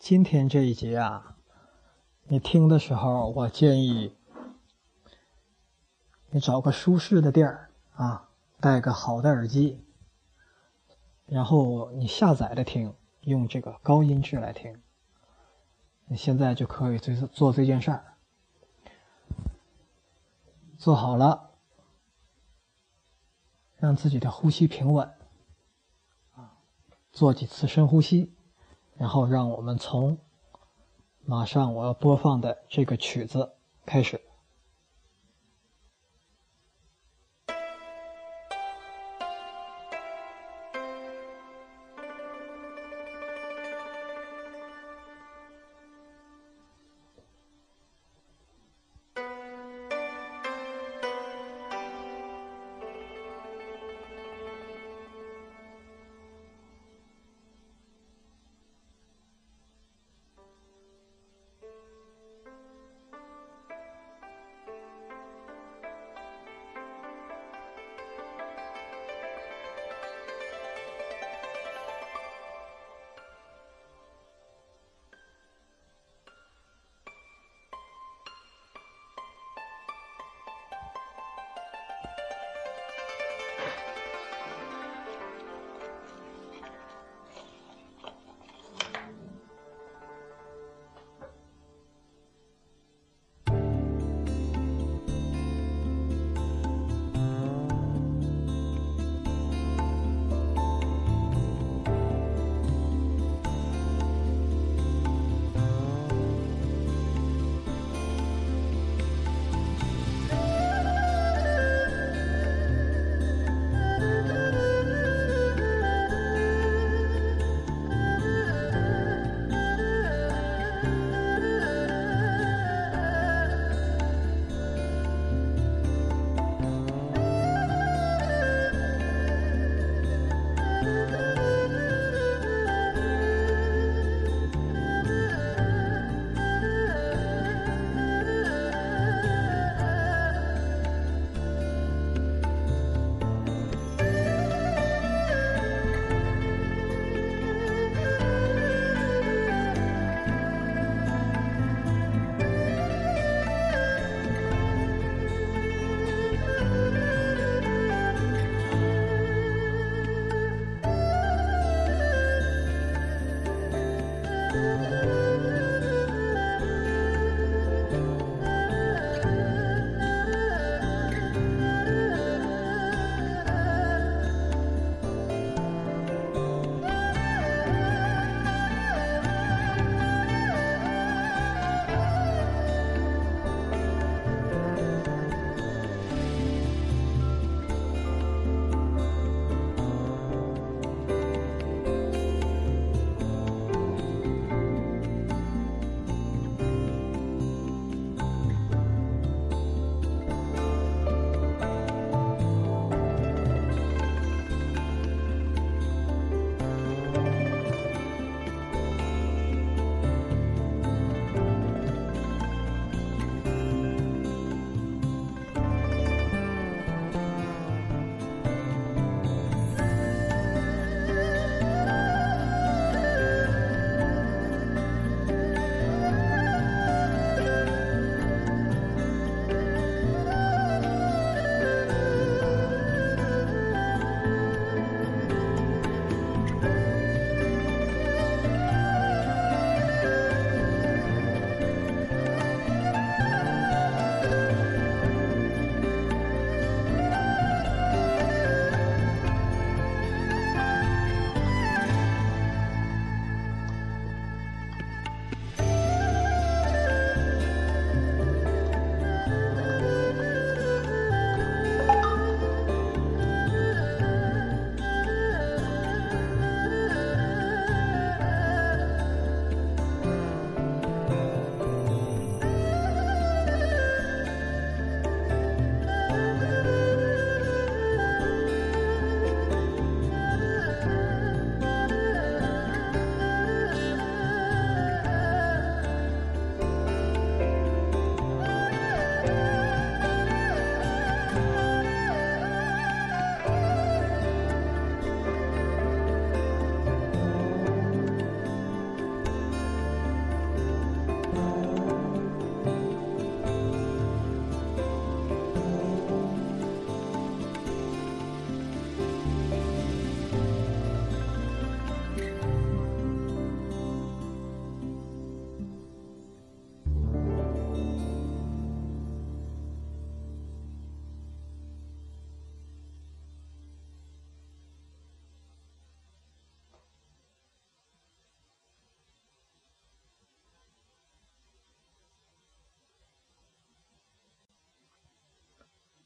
今天这一节啊，你听的时候，我建议你找个舒适的地儿啊，戴个好的耳机，然后你下载的听，用这个高音质来听。你现在就可以做做这件事儿，做好了，让自己的呼吸平稳，啊，做几次深呼吸。然后，让我们从马上我要播放的这个曲子开始。Música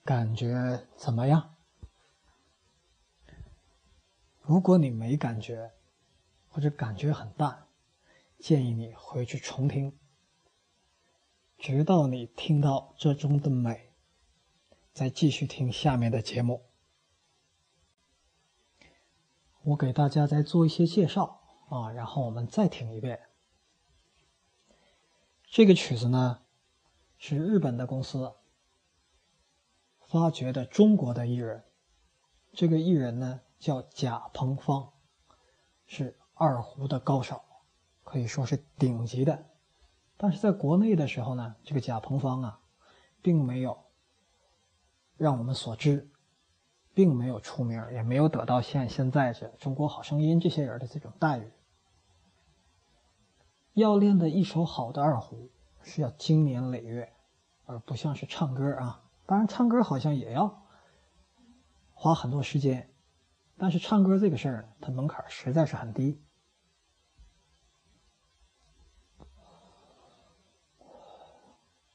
感觉怎么样？如果你没感觉，或者感觉很淡，建议你回去重听，直到你听到这中的美，再继续听下面的节目。我给大家再做一些介绍啊，然后我们再听一遍。这个曲子呢，是日本的公司发掘的中国的艺人，这个艺人呢叫贾鹏芳，是二胡的高手，可以说是顶级的。但是在国内的时候呢，这个贾鹏芳啊，并没有让我们所知。并没有出名，也没有得到像现在这《中国好声音》这些人的这种待遇。要练的一手好的二胡，是要经年累月，而不像是唱歌啊。当然，唱歌好像也要花很多时间，但是唱歌这个事儿，它门槛实在是很低。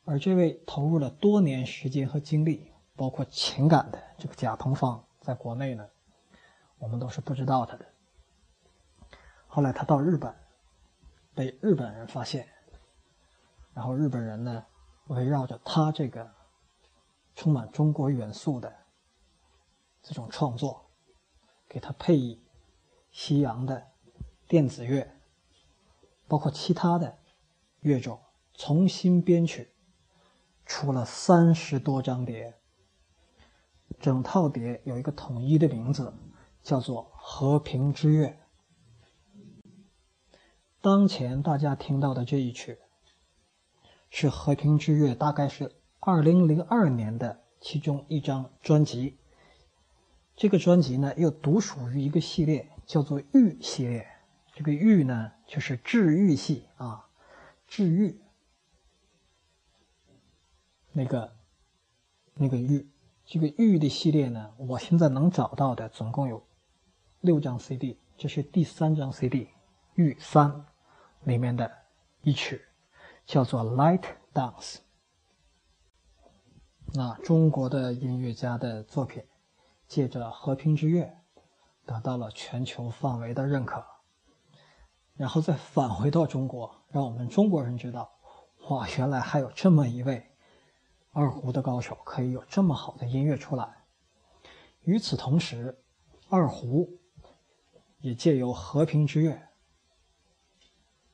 而这位投入了多年时间和精力。包括情感的这个贾鹏芳，在国内呢，我们都是不知道他的。后来他到日本，被日本人发现，然后日本人呢，围绕着他这个充满中国元素的这种创作，给它配以西洋的电子乐，包括其他的乐种，重新编曲，出了三十多张碟。整套碟有一个统一的名字，叫做《和平之乐》。当前大家听到的这一曲，是《和平之乐》，大概是二零零二年的其中一张专辑。这个专辑呢，又独属于一个系列，叫做“愈”系列。这个“愈”呢，就是治愈系啊，治愈。那个，那个“愈”。这个玉的系列呢，我现在能找到的总共有六张 CD，这是第三张 CD，《玉三》里面的一曲，叫做《Light Dance》。那中国的音乐家的作品，借着《和平之乐》，得到了全球范围的认可，然后再返回到中国，让我们中国人知道，哇，原来还有这么一位。二胡的高手可以有这么好的音乐出来。与此同时，二胡也借由《和平之乐》，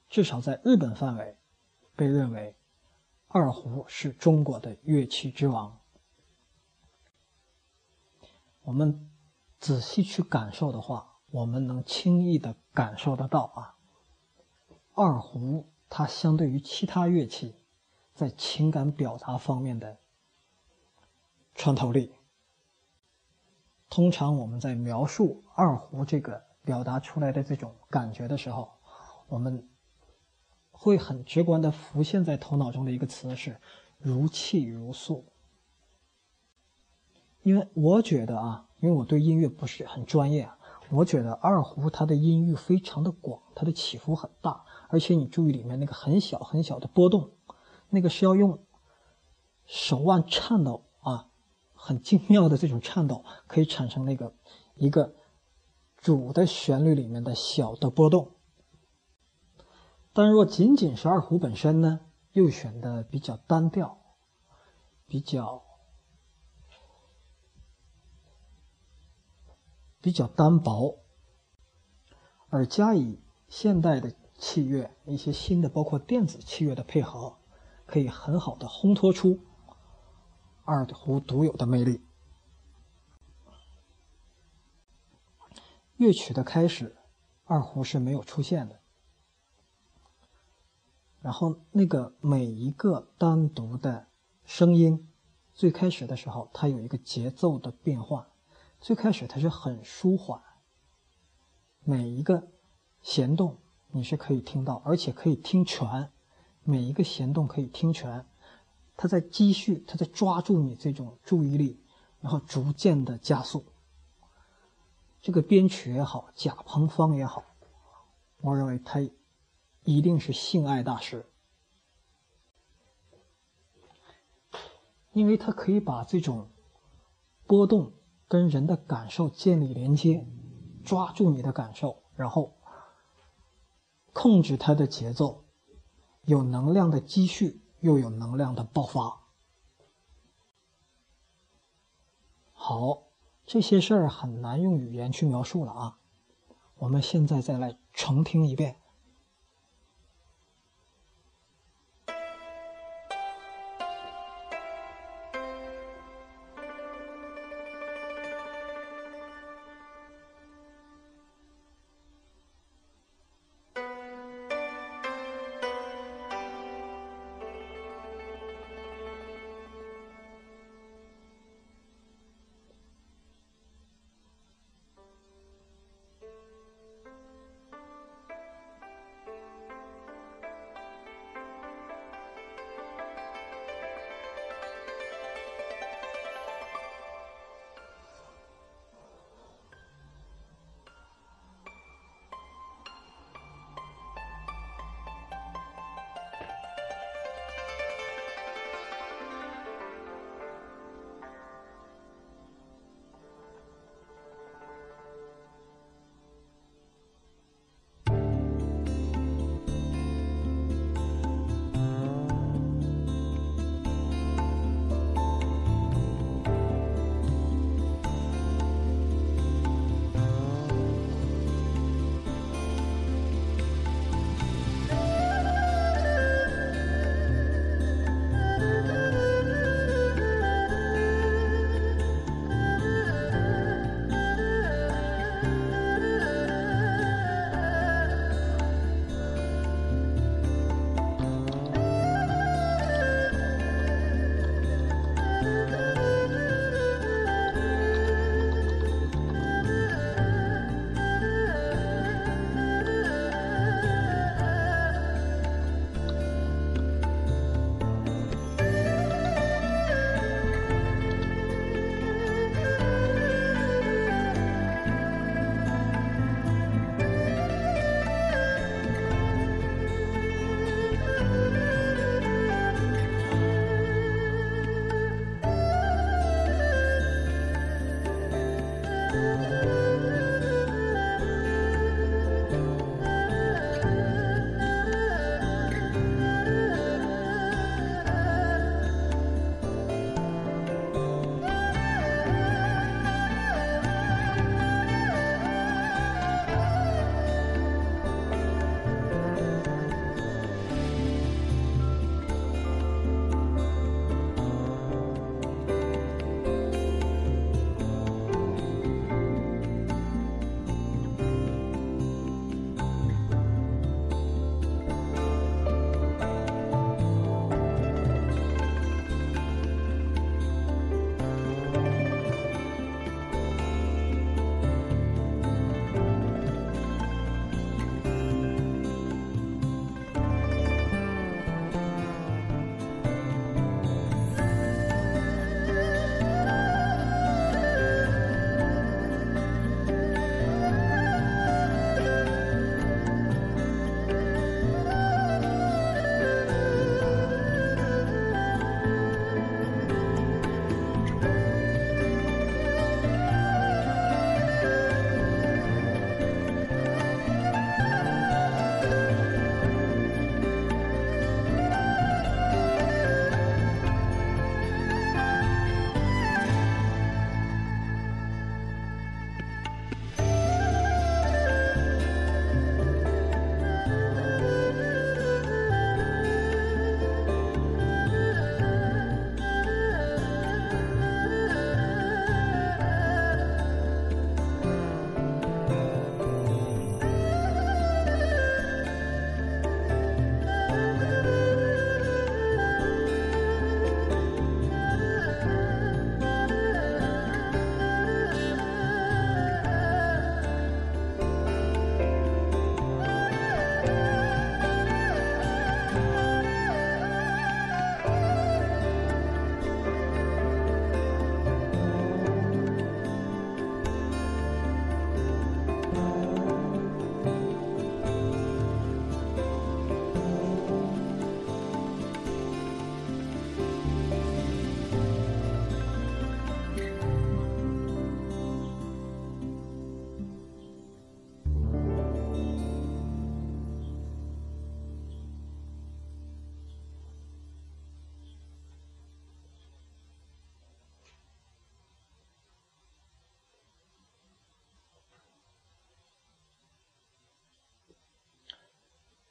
至少在日本范围，被认为二胡是中国的乐器之王。我们仔细去感受的话，我们能轻易的感受得到啊，二胡它相对于其他乐器。在情感表达方面的穿透力，通常我们在描述二胡这个表达出来的这种感觉的时候，我们会很直观的浮现在头脑中的一个词是“如泣如诉”。因为我觉得啊，因为我对音乐不是很专业啊，我觉得二胡它的音域非常的广，它的起伏很大，而且你注意里面那个很小很小的波动。那个是要用手腕颤抖啊，很精妙的这种颤抖，可以产生那个一个主的旋律里面的小的波动。但若仅仅是二胡本身呢，又选的比较单调，比较比较单薄，而加以现代的器乐一些新的，包括电子器乐的配合。可以很好的烘托出二胡独有的魅力。乐曲的开始，二胡是没有出现的。然后那个每一个单独的声音，最开始的时候，它有一个节奏的变化。最开始它是很舒缓，每一个弦动你是可以听到，而且可以听全。每一个弦动可以听全，它在积蓄，它在抓住你这种注意力，然后逐渐的加速。这个编曲也好，贾鹏芳也好，我认为他一定是性爱大师，因为他可以把这种波动跟人的感受建立连接，抓住你的感受，然后控制它的节奏，有能量的积蓄，又有能量的爆发。好，这些事儿很难用语言去描述了啊。我们现在再来重听一遍。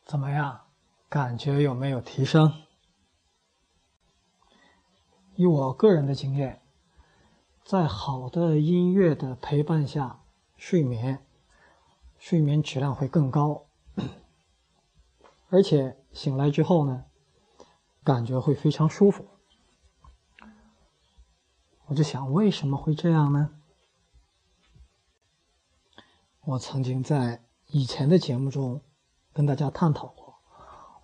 怎么样？感觉有没有提升？以我个人的经验，在好的音乐的陪伴下，睡眠睡眠质量会更高，而且醒来之后呢，感觉会非常舒服。我就想，为什么会这样呢？我曾经在以前的节目中跟大家探讨过，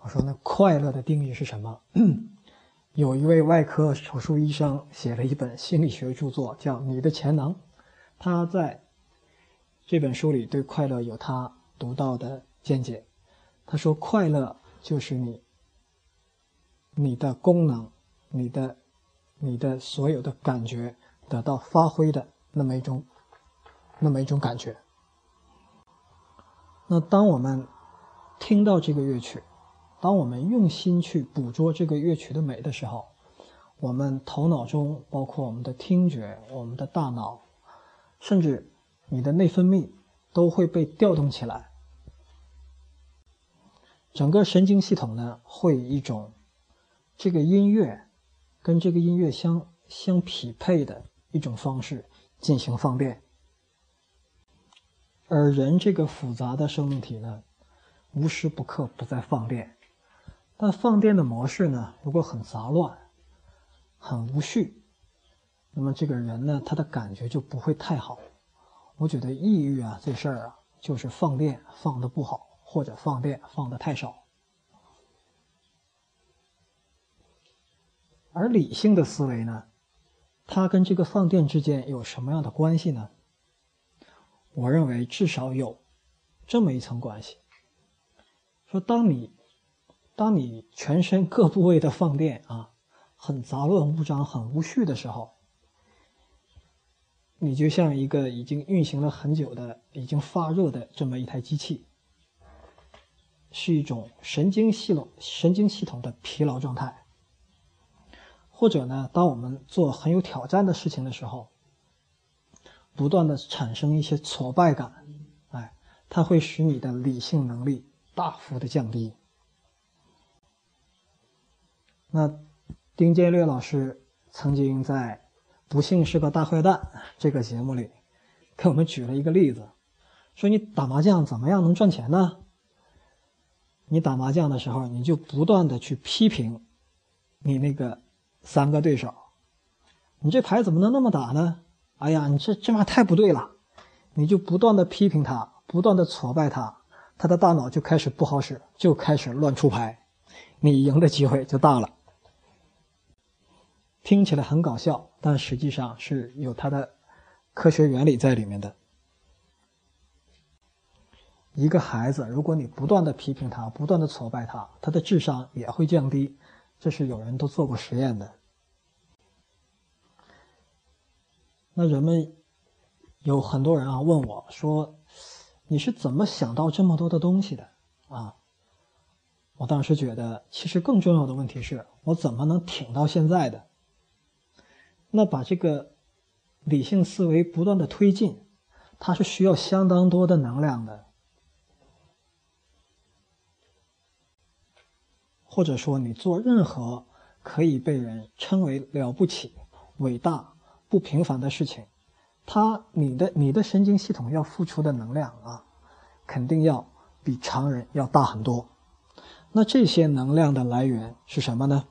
我说那快乐的定义是什么？有一位外科手术医生写了一本心理学著作，叫《你的潜能》。他在这本书里对快乐有他独到的见解。他说，快乐就是你你的功能，你的你的所有的感觉得到发挥的那么一种那么一种感觉。那当我们听到这个乐曲，当我们用心去捕捉这个乐曲的美的时候，我们头脑中包括我们的听觉、我们的大脑，甚至你的内分泌都会被调动起来，整个神经系统呢会以一种这个音乐跟这个音乐相相匹配的一种方式进行放电。而人这个复杂的生命体呢，无时不刻不在放电，但放电的模式呢，如果很杂乱、很无序，那么这个人呢，他的感觉就不会太好。我觉得抑郁啊，这事儿啊，就是放电放的不好，或者放电放的太少。而理性的思维呢，它跟这个放电之间有什么样的关系呢？我认为至少有这么一层关系：说当你当你全身各部位的放电啊，很杂乱无章、很无序的时候，你就像一个已经运行了很久的、已经发热的这么一台机器，是一种神经系统神经系统的疲劳状态。或者呢，当我们做很有挑战的事情的时候。不断的产生一些挫败感，哎，它会使你的理性能力大幅的降低。那丁建略老师曾经在《不幸是个大坏蛋》这个节目里，给我们举了一个例子，说你打麻将怎么样能赚钱呢？你打麻将的时候，你就不断的去批评你那个三个对手，你这牌怎么能那么打呢？哎呀，你这这玩意太不对了！你就不断的批评他，不断的挫败他，他的大脑就开始不好使，就开始乱出牌，你赢的机会就大了。听起来很搞笑，但实际上是有它的科学原理在里面的。一个孩子，如果你不断的批评他，不断的挫败他，他的智商也会降低，这是有人都做过实验的。那人们有很多人啊问我说：“你是怎么想到这么多的东西的？”啊，我当时觉得，其实更重要的问题是我怎么能挺到现在的？那把这个理性思维不断的推进，它是需要相当多的能量的，或者说，你做任何可以被人称为了不起、伟大。不平凡的事情，它你的你的神经系统要付出的能量啊，肯定要比常人要大很多。那这些能量的来源是什么呢？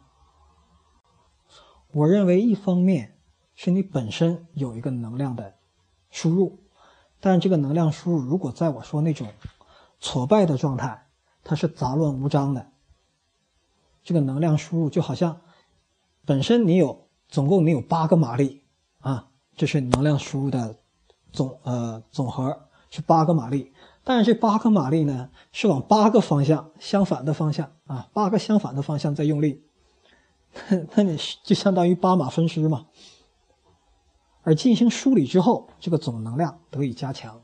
我认为一方面是你本身有一个能量的输入，但这个能量输入如果在我说那种挫败的状态，它是杂乱无章的。这个能量输入就好像本身你有总共你有八个马力。啊，这是能量输入的总呃总和是八个马力，但是这八个马力呢是往八个方向相反的方向啊，八个相反的方向在用力，那你就相当于八马分尸嘛。而进行梳理之后，这个总能量得以加强，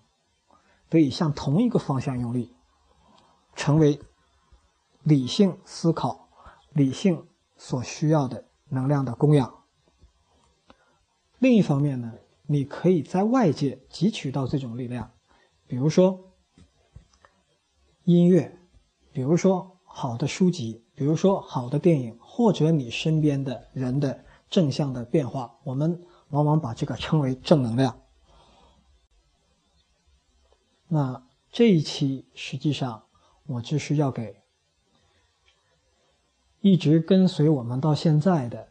得以向同一个方向用力，成为理性思考、理性所需要的能量的供养。另一方面呢，你可以在外界汲取到这种力量，比如说音乐，比如说好的书籍，比如说好的电影，或者你身边的人的正向的变化，我们往往把这个称为正能量。那这一期实际上，我就是要给一直跟随我们到现在的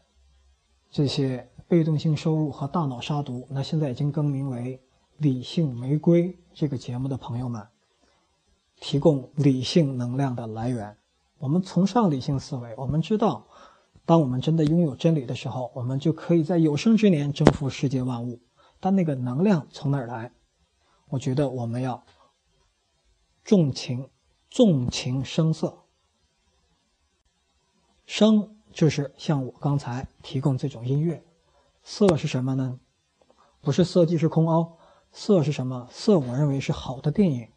这些被动性收入和大脑杀毒，那现在已经更名为理性玫瑰这个节目的朋友们，提供理性能量的来源。我们崇尚理性思维，我们知道，当我们真的拥有真理的时候，我们就可以在有生之年征服世界万物。但那个能量从哪儿来？我觉得我们要重情重情声色。声就是像我刚才提供这种音乐，色是什么呢？不是色即是空哦，色是什么？色我认为是好的电影。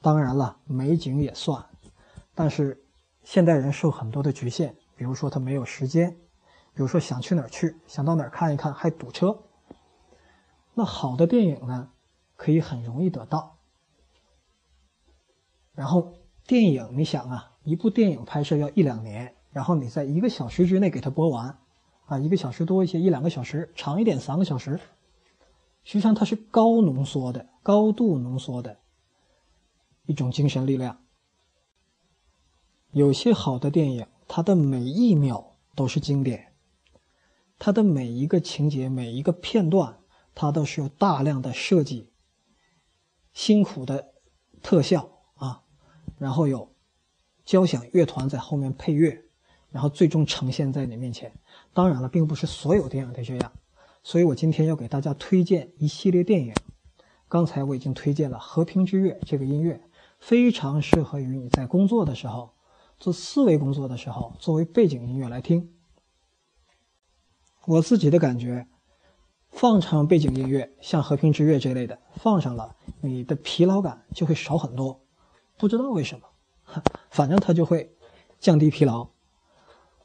当然了，美景也算，但是现代人受很多的局限，比如说他没有时间，比如说想去哪儿去，想到哪儿看一看还堵车。那好的电影呢，可以很容易得到。然后电影，你想啊，一部电影拍摄要一两年，然后你在一个小时之内给它播完，啊，一个小时多一些，一两个小时，长一点三个小时。实际上它是高浓缩的、高度浓缩的一种精神力量。有些好的电影，它的每一秒都是经典，它的每一个情节、每一个片段。它都是有大量的设计、辛苦的特效啊，然后有交响乐团在后面配乐，然后最终呈现在你面前。当然了，并不是所有电影都这样，所以我今天要给大家推荐一系列电影。刚才我已经推荐了《和平之乐》这个音乐，非常适合于你在工作的时候、做思维工作的时候作为背景音乐来听。我自己的感觉。放上背景音乐，像《和平之乐》这类的，放上了，你的疲劳感就会少很多。不知道为什么，反正它就会降低疲劳。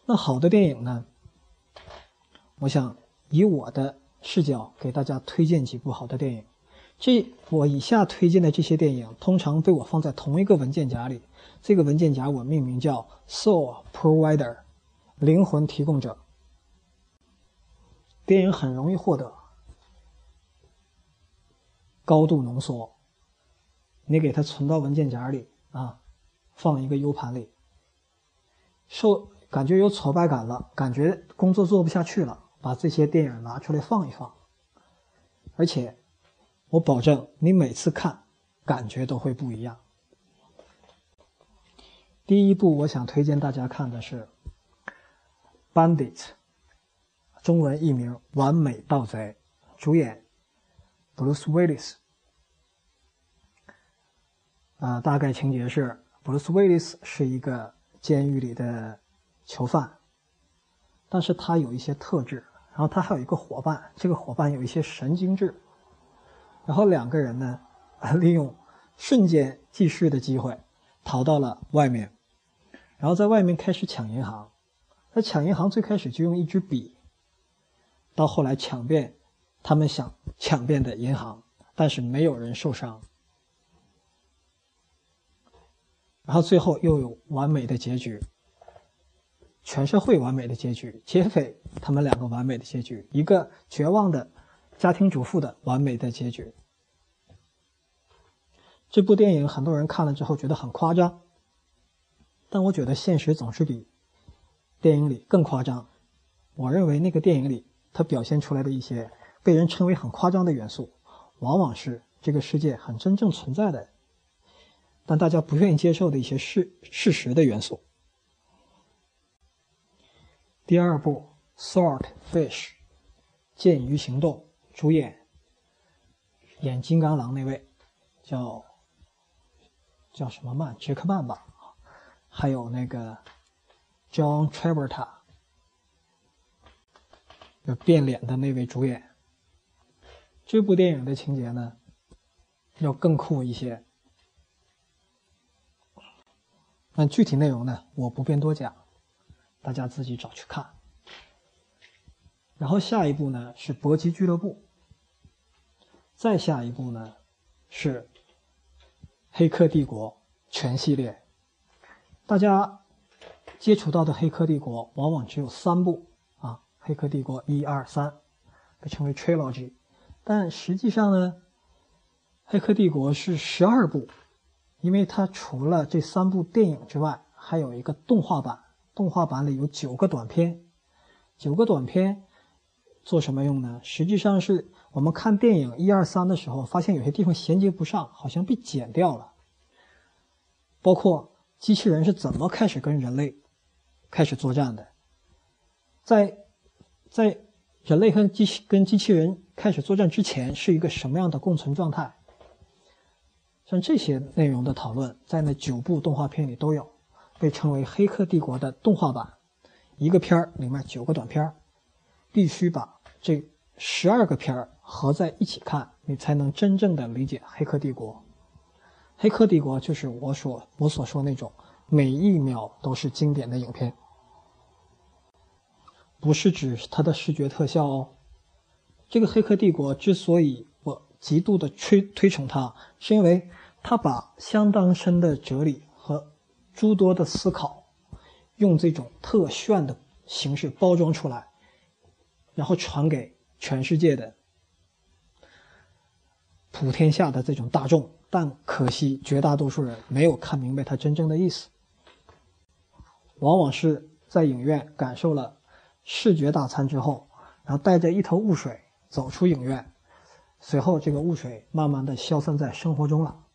那好的电影呢？我想以我的视角给大家推荐几部好的电影。这我以下推荐的这些电影，通常被我放在同一个文件夹里。这个文件夹我命名叫 “Soul Provider”，灵魂提供者。电影很容易获得。高度浓缩，你给它存到文件夹里啊，放一个 U 盘里。受感觉有挫败感了，感觉工作做不下去了，把这些电影拿出来放一放。而且，我保证你每次看，感觉都会不一样。第一部我想推荐大家看的是《Bandit》，中文译名《完美盗贼》，主演。Bruce Willis，啊，大概情节是，Bruce Willis 是一个监狱里的囚犯，但是他有一些特质，然后他还有一个伙伴，这个伙伴有一些神经质，然后两个人呢，利用瞬间即逝的机会，逃到了外面，然后在外面开始抢银行，他抢银行最开始就用一支笔，到后来抢遍。他们想抢遍的银行，但是没有人受伤。然后最后又有完美的结局，全社会完美的结局，劫匪他们两个完美的结局，一个绝望的家庭主妇的完美的结局。这部电影很多人看了之后觉得很夸张，但我觉得现实总是比电影里更夸张。我认为那个电影里它表现出来的一些。被人称为很夸张的元素，往往是这个世界很真正存在的，但大家不愿意接受的一些事事实的元素。第二部《Swordfish》剑鱼行动，主演演金刚狼那位叫叫什么曼杰克曼吧，还有那个 John Travolta，就变脸的那位主演。这部电影的情节呢，要更酷一些。那具体内容呢，我不便多讲，大家自己找去看。然后下一步呢是《搏击俱乐部》，再下一步呢是《黑客帝国全系列。大家接触到的黑客帝国往往只有三部啊，黑客帝国一二三，被称为 trilogy，但实际上呢，黑客帝国是十二部，因为它除了这三部电影之外，还有一个动画版，动画版里有九个短片，九个短片做什么用呢？实际上是我们看电影一二三的时候，发现有些地方衔接不上，好像被剪掉了，包括机器人是怎么开始跟人类开始作战的，在在人类和机器跟机器人开始作战之前是一个什么样的共存状态？像这些内容的讨论，在那九部动画片里都有，被称为《黑客帝国》的动画版。一个片儿里面九个短片儿，必须把这十二个片儿合在一起看，你才能真正的理解《黑客帝国》。《黑客帝国》就是我所我所说那种每一秒都是经典的影片，不是指它的视觉特效哦。这个《黑客帝国》之所以我极度的推推崇它，是因为。它把相当深的哲理诸多的思考，用这种特炫的形式包装出来，然后传给全世界的普天下的这种大众。但可惜，绝大多数人没有看明白他真正的意思，往往是在影院感受了视觉大餐之后，然后带着一头雾水走出影院，随后这个雾水慢慢的消散在生活中了。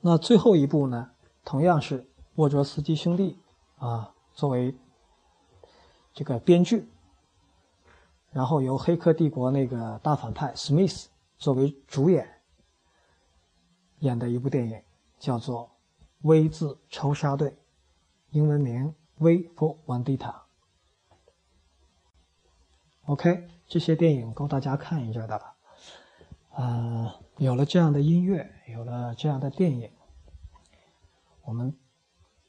那最后一部呢，同样是沃卓斯基兄弟啊作为这个编剧，然后由《黑客帝国》那个大反派史密斯作为主演演的一部电影，叫做《V 字仇杀队》，英文名《V for Vendetta》。OK，这些电影够大家看一阵的了。啊，有了这样的音乐，有了这样的电影，我们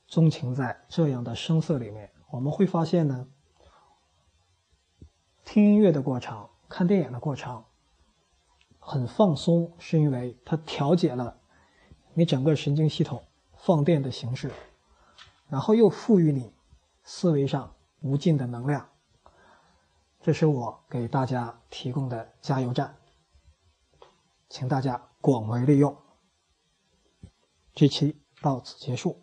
钟情在这样的声色里面，我们会发现呢，听音乐的过程、看电影的过程很放松，是因为它调节了你整个神经系统放电的形式，然后又赋予你思维上无尽的能量。这是我给大家提供的加油站。请大家广为利用。这期到此结束。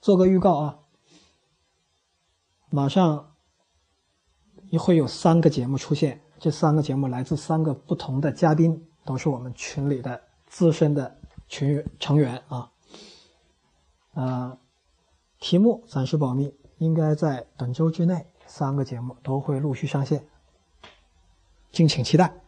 做个预告啊，马上也会有三个节目出现，这三个节目来自三个不同的嘉宾，都是我们群里的资深的群成员啊。呃，题目暂时保密，应该在本周之内，三个节目都会陆续上线，敬请期待。